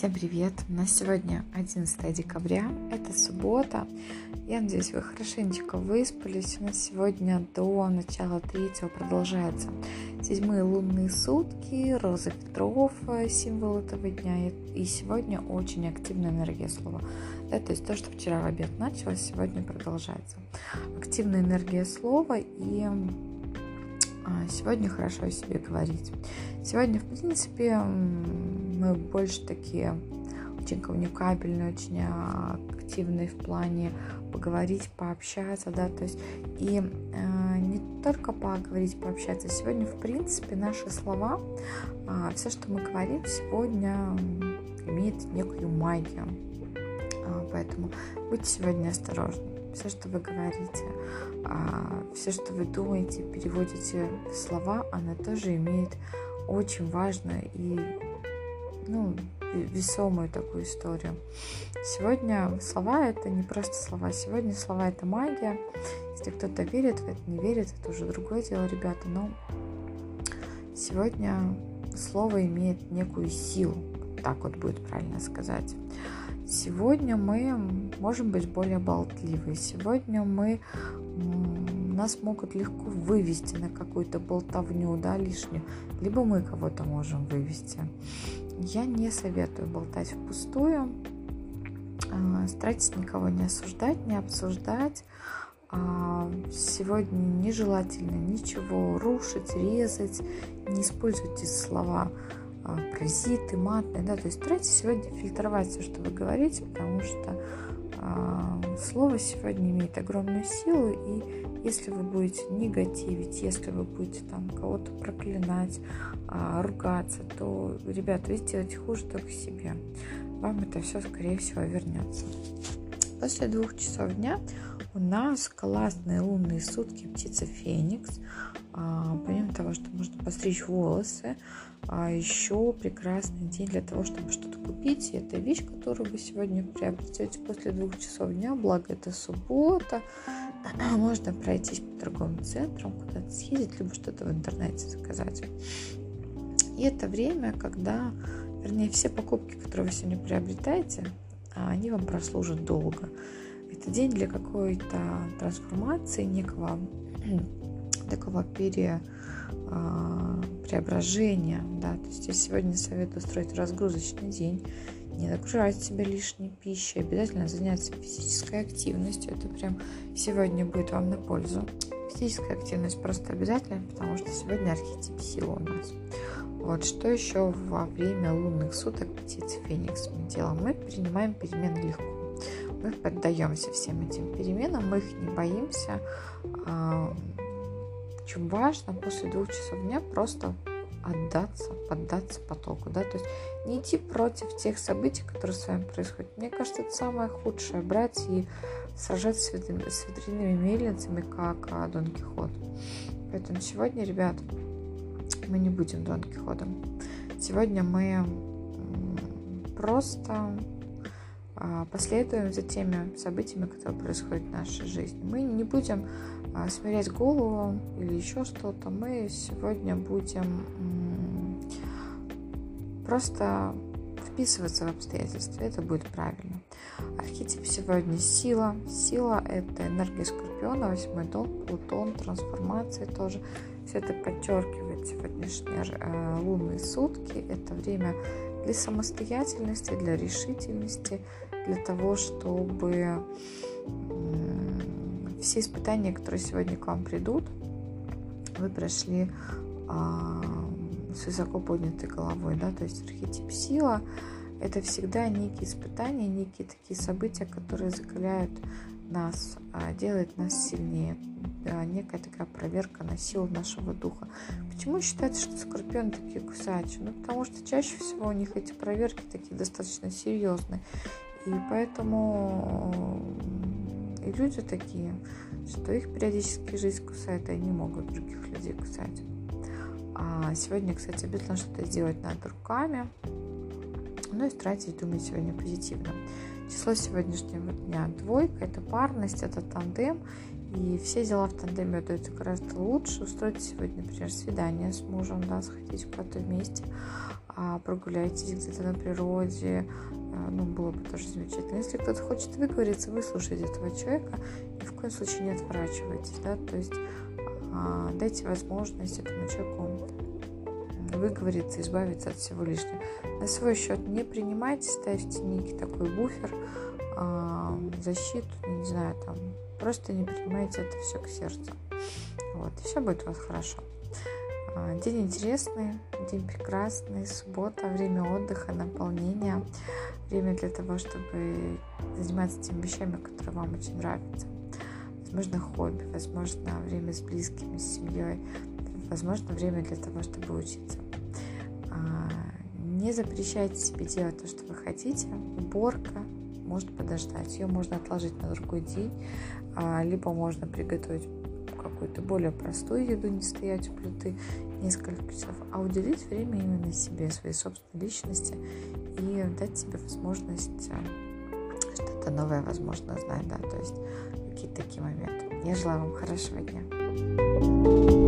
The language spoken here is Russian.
Всем привет! У нас сегодня 11 декабря, это суббота. Я надеюсь, вы хорошенечко выспались. У нас сегодня до начала третьего продолжается седьмые лунные сутки, роза ветров, э, символ этого дня. И сегодня очень активная энергия слова. Да, то есть то, что вчера в обед началось, сегодня продолжается. Активная энергия слова и сегодня хорошо о себе говорить. Сегодня, в принципе, мы больше такие очень коммуникабельные, очень активные в плане поговорить, пообщаться, да, то есть и э, не только поговорить, пообщаться. Сегодня, в принципе, наши слова, э, все, что мы говорим сегодня, имеет некую магию. Э, поэтому будьте сегодня осторожны все, что вы говорите, а, все, что вы думаете, переводите в слова, она тоже имеет очень важную и ну, весомую такую историю. Сегодня слова это не просто слова, сегодня слова это магия. Если кто-то верит в это, не верит, это уже другое дело, ребята, но сегодня слово имеет некую силу, так вот будет правильно сказать. Сегодня мы можем быть более болтливы. Сегодня мы нас могут легко вывести на какую-то болтовню, да, лишнюю, либо мы кого-то можем вывести. Я не советую болтать впустую, а, старайтесь никого не осуждать, не обсуждать. А, сегодня нежелательно ничего рушить, резать, не используйте слова паразиты, матные, да, то есть старайтесь сегодня фильтровать все, что вы говорите, потому что э, слово сегодня имеет огромную силу, и если вы будете негативить, если вы будете там кого-то проклинать, э, ругаться, то, ребята, вы сделаете хуже только себе. Вам это все, скорее всего, вернется. После двух часов дня у нас классные лунные сутки птица Феникс. А, помимо того, что можно постричь волосы, а еще прекрасный день для того, чтобы что-то купить. И это вещь, которую вы сегодня приобретете после двух часов дня, благо это суббота. Можно пройтись по торговым центрам, куда-то съездить, либо что-то в интернете заказать. И это время, когда, вернее, все покупки, которые вы сегодня приобретаете, а, они вам прослужат долго. Это день для какой-то трансформации, некого такого пере а, преображения, да, то есть я сегодня советую устроить разгрузочный день, не нагружать себя лишней пищей, обязательно заняться физической активностью, это прям сегодня будет вам на пользу. Физическая активность просто обязательно, потому что сегодня архетип силы у нас. Вот что еще во время лунных суток птицы Феникс мы делаем? Мы принимаем перемены легко. Мы поддаемся всем этим переменам, мы их не боимся, а, очень важно после двух часов дня просто отдаться, поддаться потоку, да, то есть не идти против тех событий, которые с вами происходят. Мне кажется, это самое худшее, брать и сражаться с ветряными мельницами, как а, Дон Кихот. Поэтому сегодня, ребят, мы не будем Дон Кихотом. Сегодня мы просто а, последуем за теми событиями, которые происходят в нашей жизни. Мы не будем а, смирять голову или еще что-то. Мы сегодня будем просто вписываться в обстоятельства. Это будет правильно. Архетип сегодня сила. Сила – это энергия Скорпиона, восьмой дом, Плутон, трансформация тоже. Все это подчеркивает сегодняшние э, лунные сутки. Это время для самостоятельности, для решительности, для того, чтобы все испытания, которые сегодня к вам придут, вы прошли а, с высоко поднятой головой, да, то есть архетип сила – это всегда некие испытания, некие такие события, которые закаляют нас, а, делают нас сильнее, некая такая проверка на силу нашего духа. Почему считается, что скорпионы такие кусачие? Ну, потому что чаще всего у них эти проверки такие достаточно серьезные. И поэтому и люди такие, что их периодически жизнь кусает, и они могут других людей кусать. А сегодня, кстати, обязательно что-то сделать над руками. Ну и старайтесь думать сегодня позитивно. Число сегодняшнего дня двойка, это парность, это тандем. И все дела в тандеме удаются гораздо лучше. Устроить сегодня, например, свидание с мужем, да, сходить куда-то вместе, а, прогуляйтесь где-то на природе, а, ну, было бы тоже замечательно. Если кто-то хочет выговориться, выслушайте этого человека и в коем случае не отворачивайтесь, да, то есть а, дайте возможность этому человеку выговориться, избавиться от всего лишнего. На свой счет не принимайте, ставьте некий такой буфер, защиту, не знаю, там, просто не принимайте это все к сердцу. Вот, и все будет у вас хорошо. А, день интересный, день прекрасный, суббота, время отдыха, наполнения, время для того, чтобы заниматься теми вещами, которые вам очень нравятся. Возможно, хобби, возможно, время с близкими, с семьей, возможно, время для того, чтобы учиться. А, не запрещайте себе делать то, что вы хотите. Уборка может подождать. Ее можно отложить на другой день, а, либо можно приготовить какую-то более простую еду, не стоять у плиты несколько часов, а уделить время именно себе, своей собственной личности и дать себе возможность а, что-то новое, возможно, знать, да, то есть какие-то такие моменты. Я желаю вам хорошего дня.